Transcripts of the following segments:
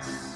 grant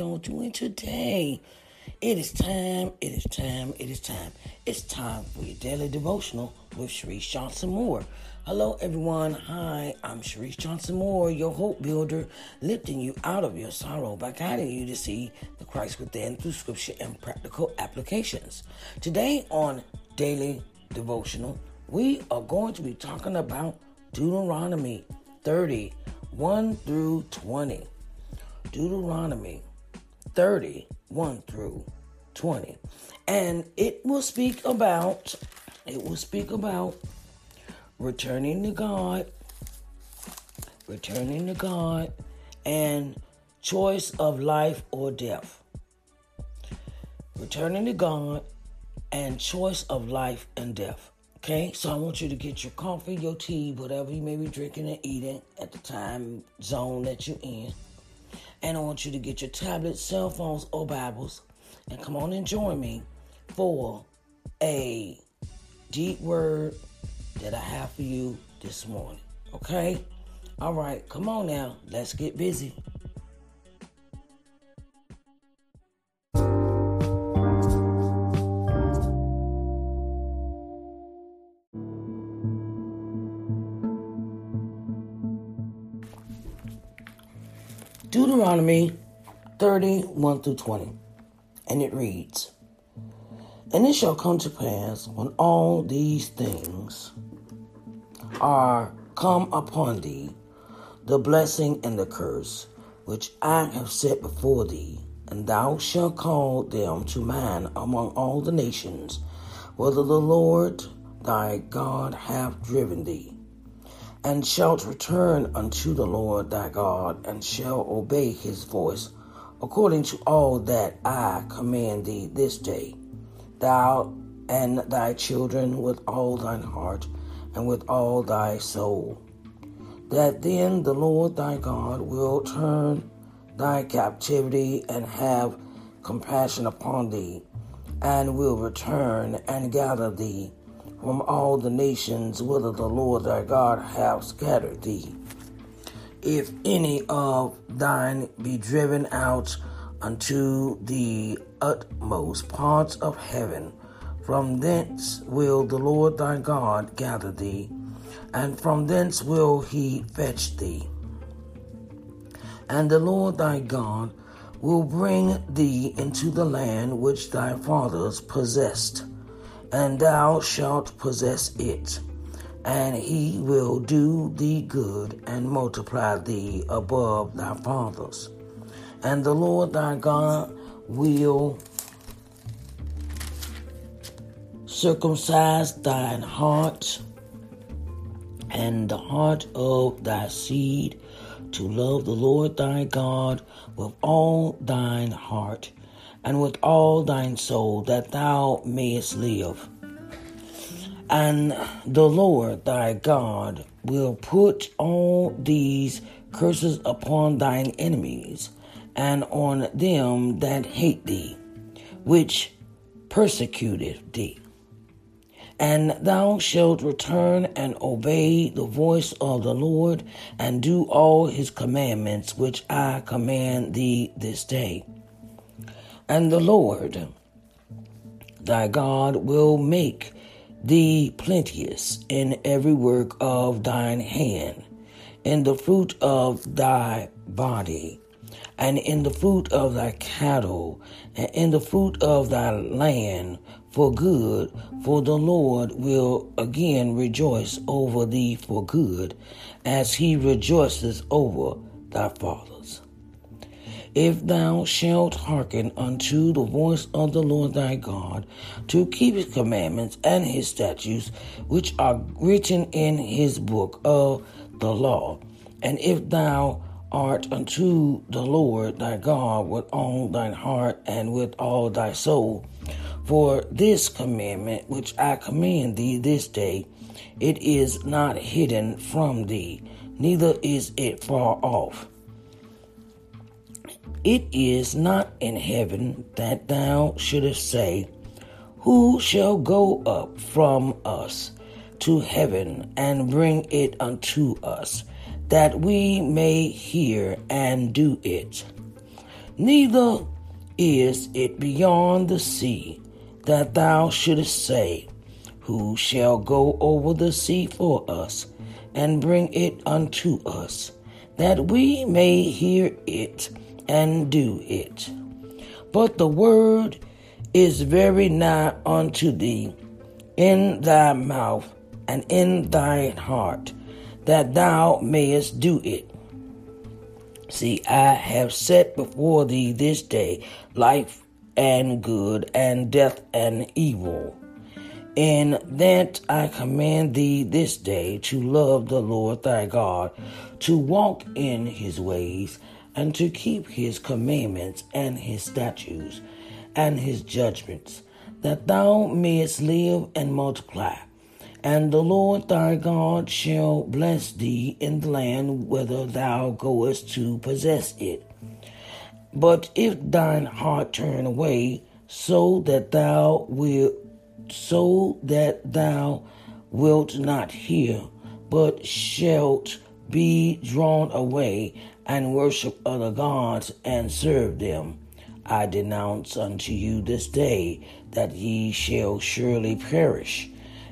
y'all doing today? It is time, it is time, it is time. It's time for your daily devotional with Sharice Johnson Moore. Hello, everyone. Hi, I'm Sharice Johnson Moore, your hope builder, lifting you out of your sorrow by guiding you to see the Christ within through scripture and practical applications. Today on Daily Devotional, we are going to be talking about Deuteronomy 30 1 through 20. Deuteronomy 30, 1 through 20. And it will speak about, it will speak about returning to God, returning to God, and choice of life or death. Returning to God and choice of life and death. Okay, so I want you to get your coffee, your tea, whatever you may be drinking and eating at the time zone that you're in. And I want you to get your tablets, cell phones, or Bibles and come on and join me for a deep word that I have for you this morning. Okay? All right, come on now. Let's get busy. Deuteronomy 30, 1 through 20. And it reads, And it shall come to pass when all these things are come upon thee, the blessing and the curse, which I have set before thee, and thou shalt call them to mind among all the nations, whether the Lord thy God hath driven thee, and shalt return unto the Lord thy God, and shalt obey his voice, according to all that I command thee this day, thou and thy children with all thine heart and with all thy soul. That then the Lord thy God will turn thy captivity and have compassion upon thee, and will return and gather thee from all the nations whither the Lord thy God hath scattered thee. If any of thine be driven out unto the utmost parts of heaven, from thence will the Lord thy God gather thee, and from thence will he fetch thee. And the Lord thy God will bring thee into the land which thy fathers possessed, and thou shalt possess it. And he will do thee good and multiply thee above thy fathers. And the Lord thy God will circumcise thine heart and the heart of thy seed to love the Lord thy God with all thine heart and with all thine soul, that thou mayest live. And the Lord thy God will put all these curses upon thine enemies and on them that hate thee, which persecuted thee and thou shalt return and obey the voice of the Lord, and do all his commandments which I command thee this day. And the Lord thy God will make thee plenteous in every work of thine hand, in the fruit of thy body, and in the fruit of thy cattle, and in the fruit of thy land for good, for the Lord will again rejoice over thee for good, as he rejoices over thy fathers. If thou shalt hearken unto the voice of the Lord thy God, to keep his commandments and his statutes, which are written in his book of the law, and if thou art unto the Lord thy God with all thine heart and with all thy soul, for this commandment which I command thee this day, it is not hidden from thee, neither is it far off. It is not in heaven that thou shouldest say, Who shall go up from us to heaven and bring it unto us, that we may hear and do it? Neither is it beyond the sea that thou shouldest say, Who shall go over the sea for us, and bring it unto us, that we may hear it and do it? But the word is very nigh unto thee, in thy mouth and in thine heart, that thou mayest do it. See, I have set before thee this day life and good, and death and evil. In that I command thee this day to love the Lord thy God, to walk in his ways, and to keep his commandments and his statutes and his judgments, that thou mayest live and multiply. And the Lord thy God shall bless thee in the land whither thou goest to possess it. But if thine heart turn away, so that thou wilt, so that thou wilt not hear, but shalt be drawn away and worship other gods and serve them, I denounce unto you this day that ye shall surely perish,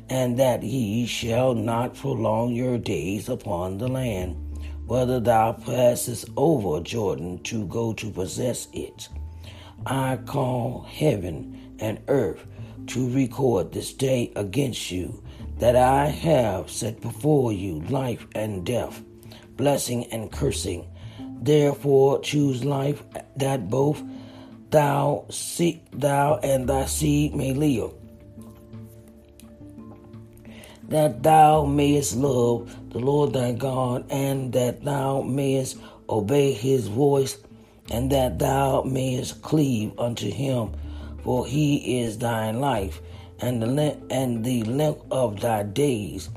and that ye shall not prolong your days upon the land whether thou passest over Jordan to go to possess it. I call heaven and earth to record this day against you that I have set before you life and death, blessing and cursing. Therefore choose life that both thou see thou and thy seed may live. That thou mayest love the Lord thy God, and that thou mayest obey his voice, and that thou mayest cleave unto him, for he is thine life, and the length, and the length of thy days,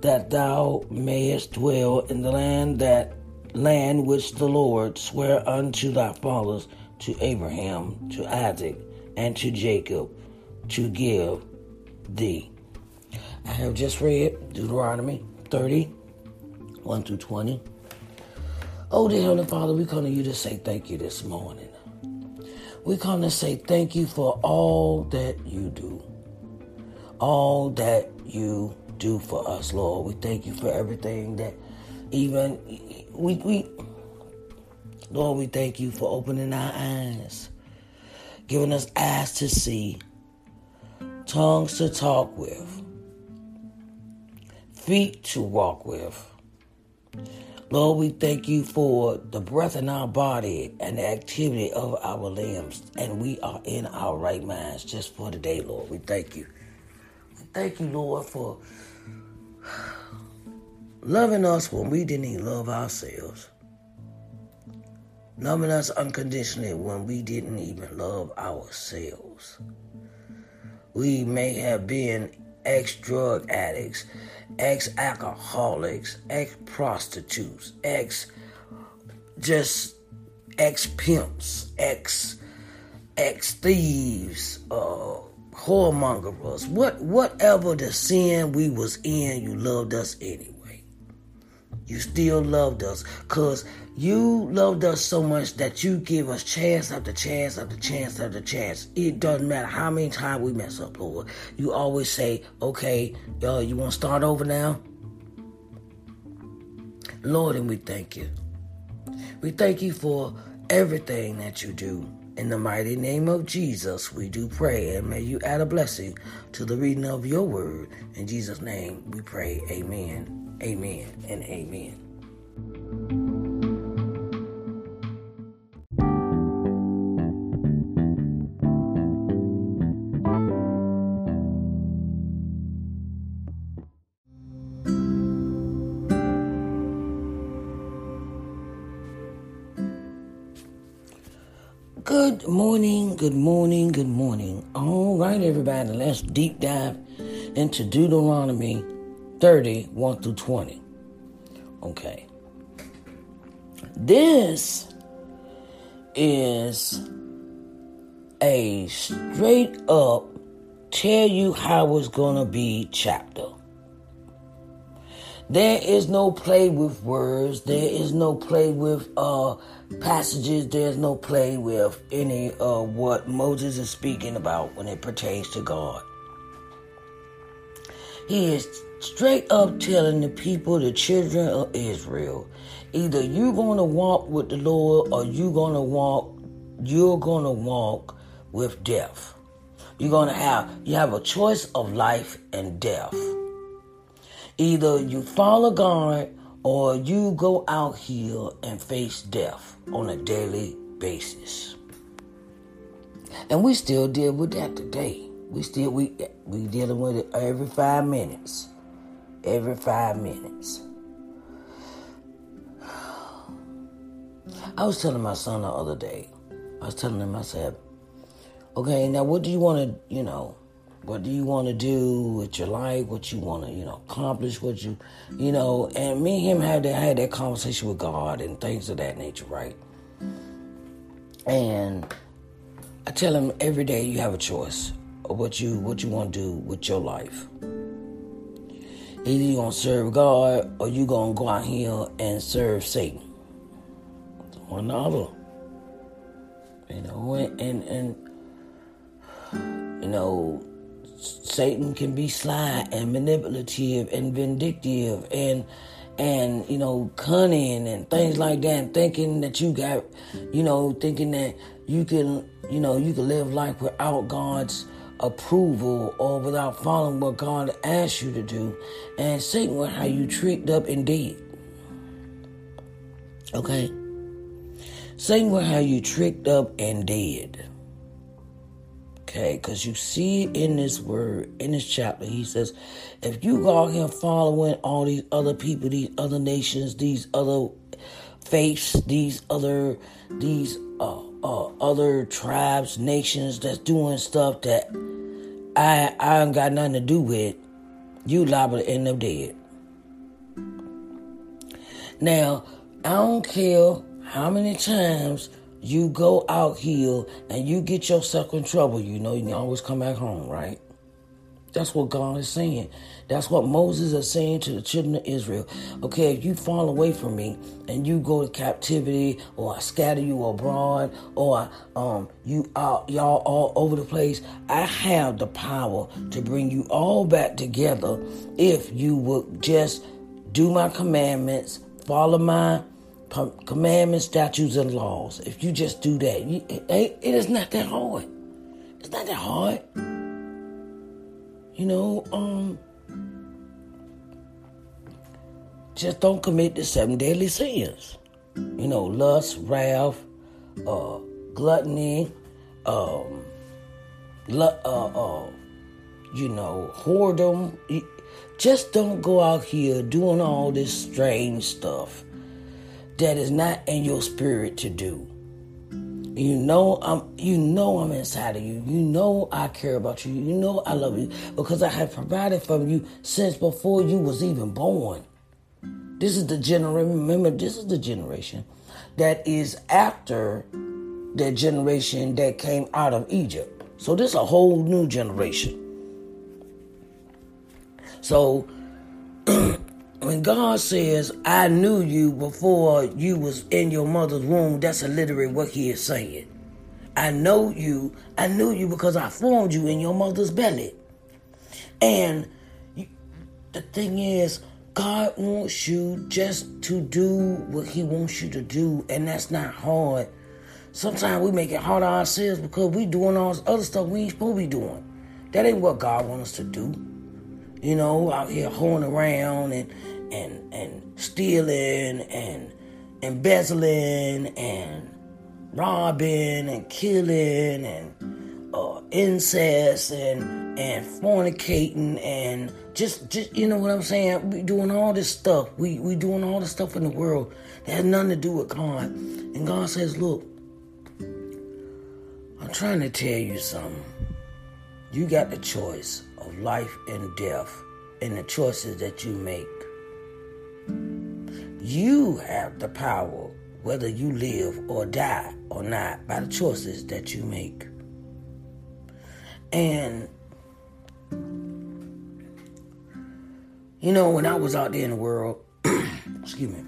that thou mayest dwell in the land that land which the Lord sware unto thy fathers, to Abraham, to Isaac, and to Jacob, to give thee. I have just read Deuteronomy 30, 1 through 20. Oh, dear Heavenly Father, we come to you to say thank you this morning. We come to say thank you for all that you do. All that you do for us, Lord. We thank you for everything that even we we Lord, we thank you for opening our eyes, giving us eyes to see, tongues to talk with, feet to walk with. Lord, we thank you for the breath in our body and the activity of our limbs, and we are in our right minds just for today, Lord. We thank you. We thank you, Lord, for loving us when we didn't even love ourselves, loving us unconditionally when we didn't even love ourselves. We may have been ex drug addicts, ex alcoholics, ex prostitutes, ex just ex pimps, ex ex thieves, uh, whoremongers, what whatever the sin we was in, you loved us anyway. You still loved us because you loved us so much that you give us chance after chance after chance after chance. It doesn't matter how many times we mess up, Lord. You always say, okay, uh, you want to start over now? Lord, and we thank you. We thank you for everything that you do. In the mighty name of Jesus, we do pray, and may you add a blessing to the reading of your word. In Jesus' name, we pray. Amen. Amen and amen. Good morning, good morning. All right, everybody, let's deep dive into Deuteronomy 30, 1 through 20. Okay. This is a straight up tell you how it's going to be chapter. There is no play with words. There is no play with uh, passages. There's no play with any of what Moses is speaking about when it pertains to God. He is straight up telling the people, the children of Israel, either you're going to walk with the Lord or you're going to walk, you're going to walk with death. You're going to have, you have a choice of life and death. Either you follow God or you go out here and face death on a daily basis. And we still deal with that today. We still we we dealing with it every five minutes every five minutes. I was telling my son the other day, I was telling him, I said, okay, now what do you want to, you know, what do you want to do with your life? What you want to, you know, accomplish? What you, you know, and me and him had that had that conversation with God and things of that nature, right? And I tell him every day you have a choice of what you what you want to do with your life. Either you gonna serve God or you gonna go out here and serve Satan. One other. You know, and, and, and you know, Satan can be sly and manipulative and vindictive and and you know cunning and things like that and thinking that you got you know thinking that you can you know you can live life without God's approval or without following what God asked you to do. And Satan will have you tricked up and dead. Okay? Same with how you tricked up and dead. Okay, because you see in this word, in this chapter. He says, if you go out here following all these other people, these other nations, these other faiths, these other these uh, uh, other tribes, nations that's doing stuff that I I ain't got nothing to do with, you liable to end up dead. Now, I don't care how many times you go out here and you get yourself in trouble, you know, you can always come back home, right? That's what God is saying. That's what Moses is saying to the children of Israel. Okay, if you fall away from me and you go to captivity, or I scatter you abroad, or um you are y'all all over the place, I have the power to bring you all back together if you would just do my commandments, follow my commandments, statutes, and laws. If you just do that, you, it, it is not that hard. It's not that hard. You know, um, just don't commit the seven deadly sins. You know, lust, wrath, uh, gluttony, um, uh, uh, you know, whoredom. Just don't go out here doing all this strange stuff that is not in your spirit to do. You know I'm you know I'm inside of you. You know I care about you. You know I love you because I have provided for you since before you was even born. This is the generation remember this is the generation that is after the generation that came out of Egypt. So this is a whole new generation. So when God says, I knew you before you was in your mother's womb, that's literally what he is saying. I know you. I knew you because I formed you in your mother's belly. And you, the thing is, God wants you just to do what he wants you to do, and that's not hard. Sometimes we make it hard on ourselves because we doing all this other stuff we ain't supposed to be doing. That ain't what God wants us to do. You know, out here hoeing around and and and stealing and embezzling and robbing and killing and uh, incest and and fornicating and just just you know what I'm saying. We doing all this stuff. We we doing all this stuff in the world that has nothing to do with God. And God says, look, I'm trying to tell you something. You got the choice life and death and the choices that you make. You have the power whether you live or die or not by the choices that you make. And, you know, when I was out there in the world, excuse me,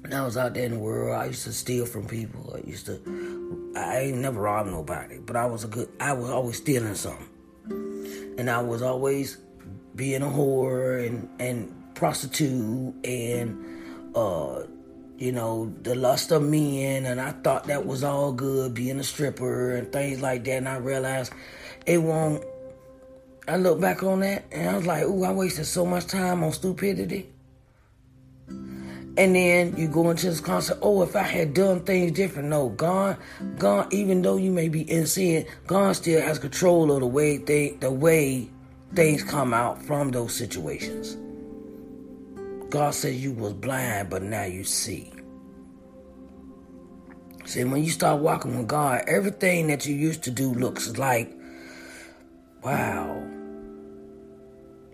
when I was out there in the world, I used to steal from people. I used to, I ain't never robbed nobody, but I was a good, I was always stealing something. And I was always being a whore and, and prostitute and uh, you know the lust of men, and I thought that was all good, being a stripper and things like that. And I realized it won't. I look back on that and I was like, "Ooh, I wasted so much time on stupidity." And then you go into this concept, oh, if I had done things different. No, God, God, even though you may be in sin, God still has control of the way they, the way things come out from those situations. God said you was blind, but now you see. See, when you start walking with God, everything that you used to do looks like, wow,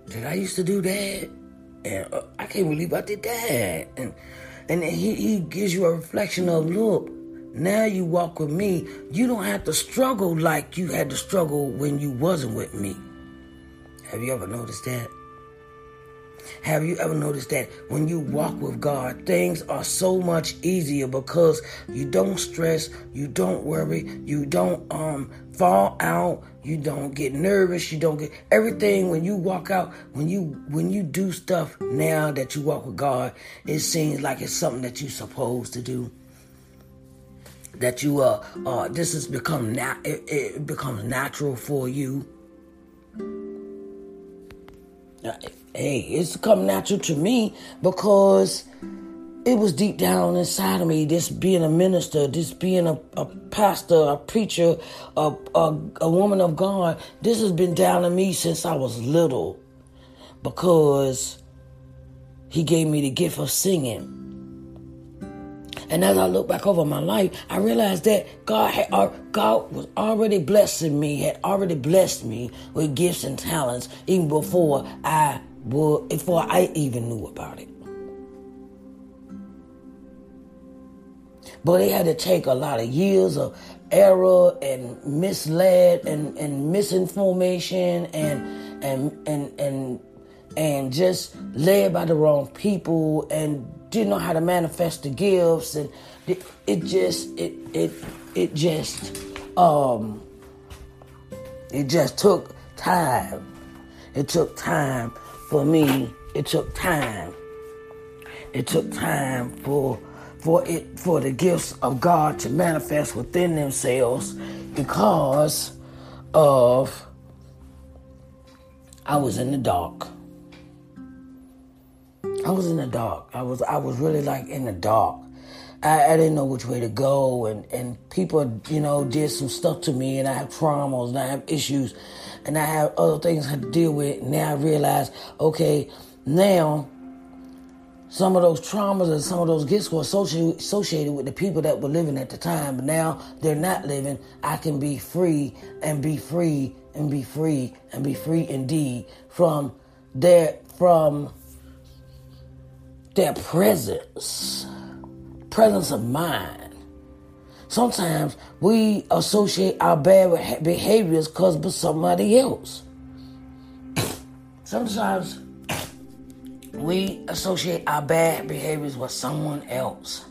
did I used to do that? And uh, I can't believe I did that. And and he, he gives you a reflection of, look, now you walk with me. You don't have to struggle like you had to struggle when you wasn't with me. Have you ever noticed that? Have you ever noticed that when you walk with God, things are so much easier because you don't stress, you don't worry, you don't um fall out, you don't get nervous, you don't get everything when you walk out, when you when you do stuff now that you walk with God, it seems like it's something that you're supposed to do. That you uh uh this has become na- it, it becomes natural for you. Hey, it's come natural to me because it was deep down inside of me, this being a minister, this being a, a pastor, a preacher, a, a, a woman of God, this has been down in me since I was little because he gave me the gift of singing. And as I look back over my life, I realized that God had uh, God was already blessing me, had already blessed me with gifts and talents even before I before I even knew about it. But it had to take a lot of years of error and misled and, and misinformation and and and and and just led by the wrong people and didn't know how to manifest the gifts. And it, it just it it it just um it just took time. It took time for me. It took time. It took time for for it for the gifts of God to manifest within themselves because of I was in the dark. I was in the dark. I was I was really like in the dark. I, I didn't know which way to go and, and people, you know, did some stuff to me and I have traumas and I have issues and I have other things to deal with. Now I realize, okay, now some of those traumas and some of those gifts were associated, with the people that were living at the time, but now they're not living. I can be free and be free and be free and be free indeed from their from their presence, presence of mind. Sometimes we associate our bad behaviors because of somebody else. Sometimes we associate our bad behaviors with someone else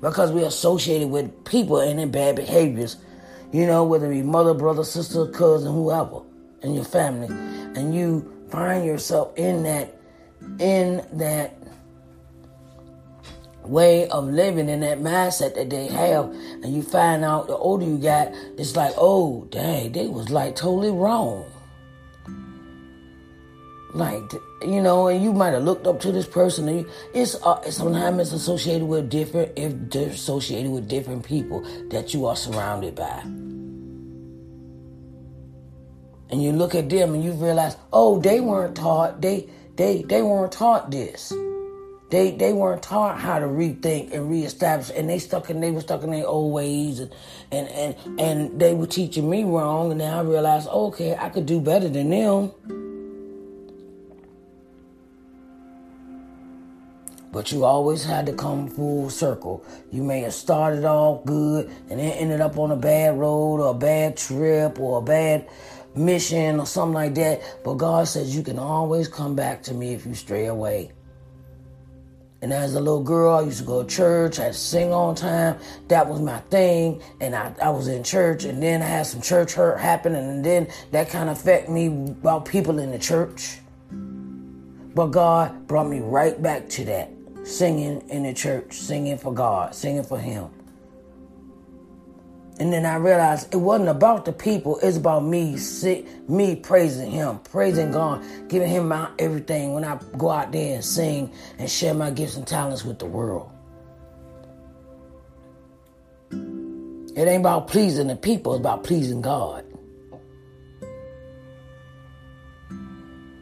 because we associated with people and their bad behaviors. You know, whether it be mother, brother, sister, cousin, whoever in your family, and you find yourself in that, in that way of living, in that mindset that they have, and you find out the older you got, it's like, oh, dang, they was like totally wrong. Like, you know, and you might have looked up to this person. And it's uh, sometimes it's associated with different, if they're associated with different people that you are surrounded by. And you look at them and you realize, oh, they weren't taught. They they they weren't taught this. They they weren't taught how to rethink and reestablish, and they stuck in they were stuck in their old ways, and and and, and they were teaching me wrong. And then I realized, okay, I could do better than them. But you always had to come full circle. You may have started off good and then ended up on a bad road or a bad trip or a bad mission or something like that. But God says you can always come back to me if you stray away. And as a little girl, I used to go to church. I sing on time. That was my thing. And I, I was in church. And then I had some church hurt happen. And then that kind of affected me about people in the church. But God brought me right back to that singing in the church, singing for God, singing for Him. And then I realized it wasn't about the people, it's about me, me praising Him, praising God, giving Him my everything when I go out there and sing and share my gifts and talents with the world. It ain't about pleasing the people, it's about pleasing God.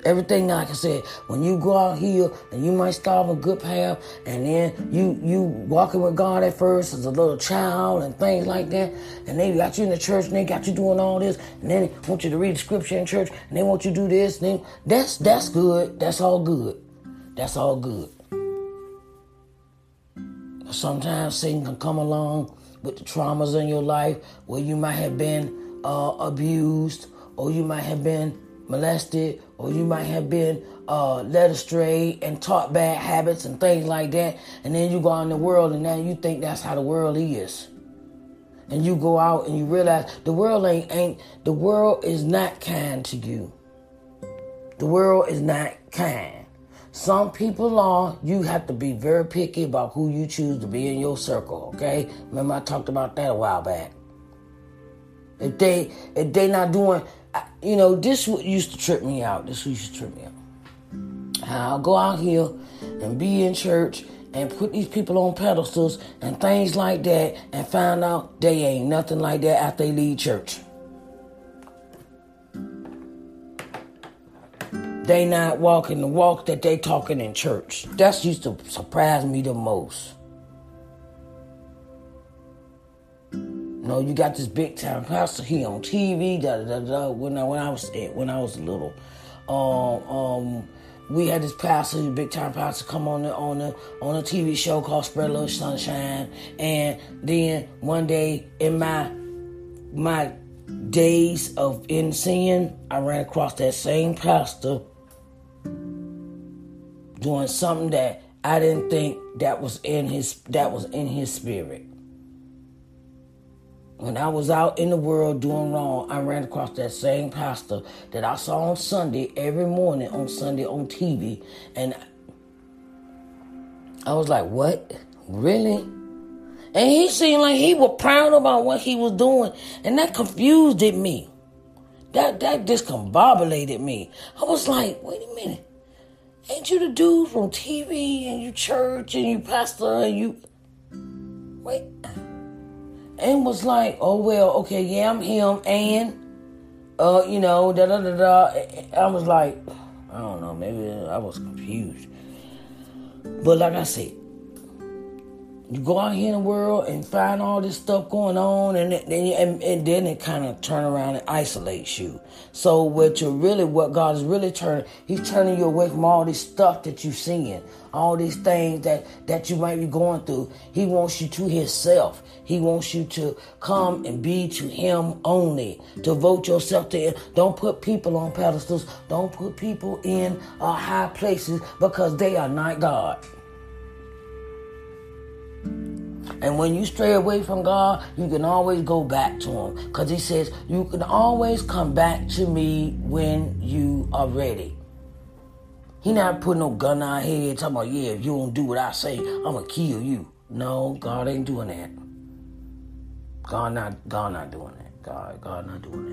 Everything like I said, when you go out here and you might start a good path, and then you you walking with God at first as a little child and things like that, and they got you in the church and they got you doing all this, and then they want you to read the scripture in church, and they want you to do this, then that's that's good. That's all good. That's all good. Sometimes Satan can come along with the traumas in your life where you might have been uh, abused or you might have been molested, or you might have been uh, led astray and taught bad habits and things like that. And then you go out in the world and now you think that's how the world is. And you go out and you realize the world ain't, ain't the world is not kind to you. The world is not kind. Some people are, you have to be very picky about who you choose to be in your circle, okay? Remember I talked about that a while back. If they if they not doing you know, this used to trip me out. This used to trip me out. I'll go out here and be in church and put these people on pedestals and things like that and find out they ain't nothing like that after they leave church. They not walking the walk that they talking in church. That's used to surprise me the most. No, you got this big time pastor here on TV. Da da da. When I when I was when I was little, um, um, we had this pastor, big time pastor, come on the on the on a TV show called Spread a Little Sunshine. And then one day in my my days of in sin, I ran across that same pastor doing something that I didn't think that was in his that was in his spirit. When I was out in the world doing wrong, I ran across that same pastor that I saw on Sunday every morning on Sunday on TV. And I was like, what? Really? And he seemed like he was proud about what he was doing. And that confused me. That that discombobulated me. I was like, wait a minute. Ain't you the dude from TV and you church and you pastor and you wait and was like, oh well, okay, yeah, I'm him, and uh, you know, da da da da. I was like, I don't know, maybe I was confused. But like I said, you go out here in the world and find all this stuff going on, and then and, and then it kind of turn around and isolates you. So what you're really, what God is really turning, He's turning you away from all this stuff that you're seeing, all these things that that you might be going through. He wants you to Himself. He wants you to come and be to Him only. Devote yourself to Him. Don't put people on pedestals. Don't put people in uh, high places because they are not God. And when you stray away from God, you can always go back to Him. Because He says, You can always come back to me when you are ready. He not putting no gun on head talking about, yeah, if you don't do what I say, I'm gonna kill you. No, God ain't doing that. God not God not doing that. God, God not doing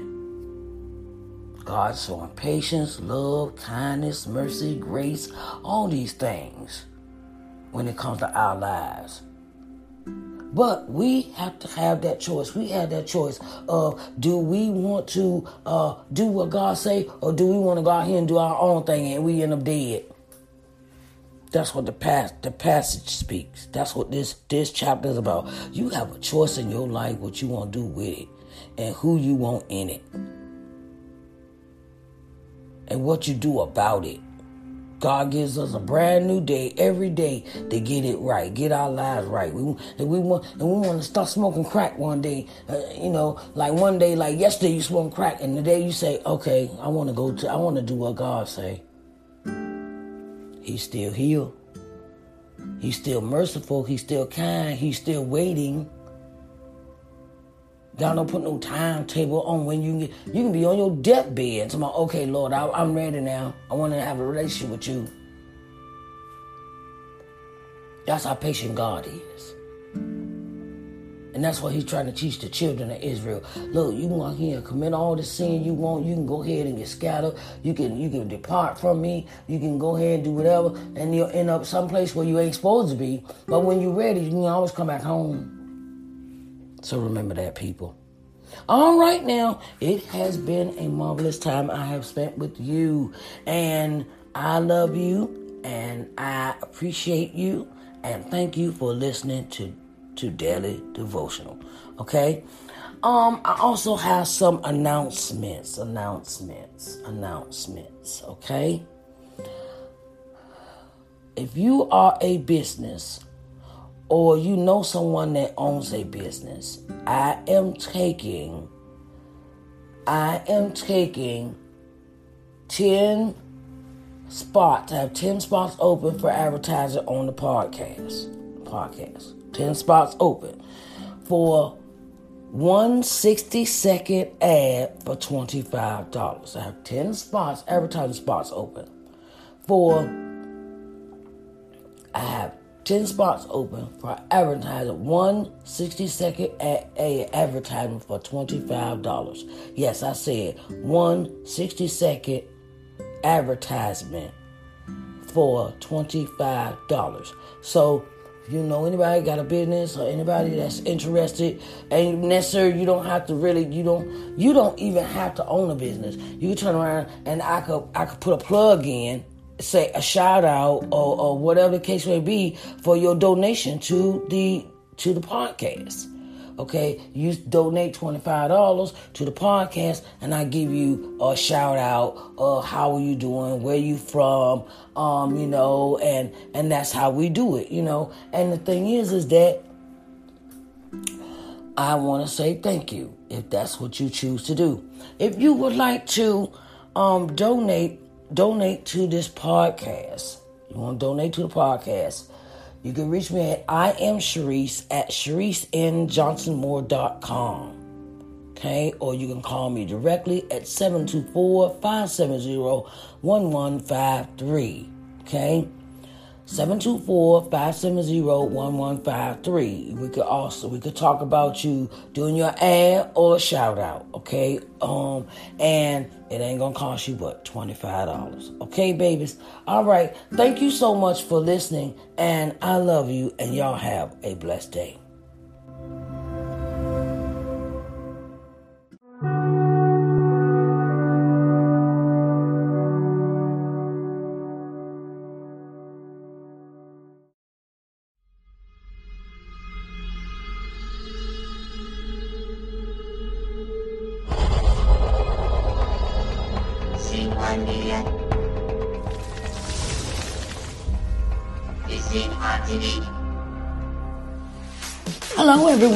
that. God's showing patience, love, kindness, mercy, grace, all these things when it comes to our lives. But we have to have that choice. We have that choice of do we want to uh, do what God say, or do we want to go out here and do our own thing and we end up dead? That's what the past the passage speaks. That's what this this chapter is about. You have a choice in your life what you want to do with it, and who you want in it, and what you do about it. God gives us a brand new day every day to get it right, get our lives right. We and we want and we want to start smoking crack one day. Uh, you know, like one day, like yesterday you smoke crack, and the day you say, "Okay, I want to go to, I want to do what God say." He's still here. He's still merciful. He's still kind. He's still waiting. God don't put no timetable on when you can get, you can be on your deathbed say, okay, Lord, I, I'm ready now. I want to have a relationship with you. That's how patient God is. And that's what he's trying to teach the children of Israel. Look, you can go here and commit all the sin you want. You can go ahead and get scattered. You can you can depart from me. You can go ahead and do whatever. And you'll end up someplace where you ain't supposed to be. But when you're ready, you can always come back home. So remember that, people. All right, now, it has been a marvelous time I have spent with you. And I love you and I appreciate you. And thank you for listening to, to Daily Devotional. Okay? Um, I also have some announcements, announcements, announcements, okay? If you are a business or you know someone that owns a business, I am taking I am taking 10 spots. I have 10 spots open for advertising on the podcast. Podcast. 10 spots open for one 60 second ad for $25. I have 10 spots, advertising spots open for I have 10 spots open for advertising. One 60 second a, a advertisement for $25. Yes, I said one 60 second advertisement for $25. So if you know anybody got a business or anybody that's interested, and necessarily you don't have to really you don't you don't even have to own a business. You turn around and I could I could put a plug in, say a shout out or, or whatever the case may be for your donation to the to the podcast. Okay, you donate $25 to the podcast and I give you a shout out how are you doing, where you from, um, you know, and and that's how we do it, you know. And the thing is is that I want to say thank you if that's what you choose to do. If you would like to um, donate donate to this podcast, you want to donate to the podcast, you can reach me at I am Sharice at ShariceNJohnsonMoore.com. Okay, or you can call me directly at 724-570-1153. Okay? 724-570-1153. We could also we could talk about you doing your ad or shout out, okay? Um and it ain't gonna cost you but $25. Okay, babies? All right. Thank you so much for listening and I love you and y'all have a blessed day.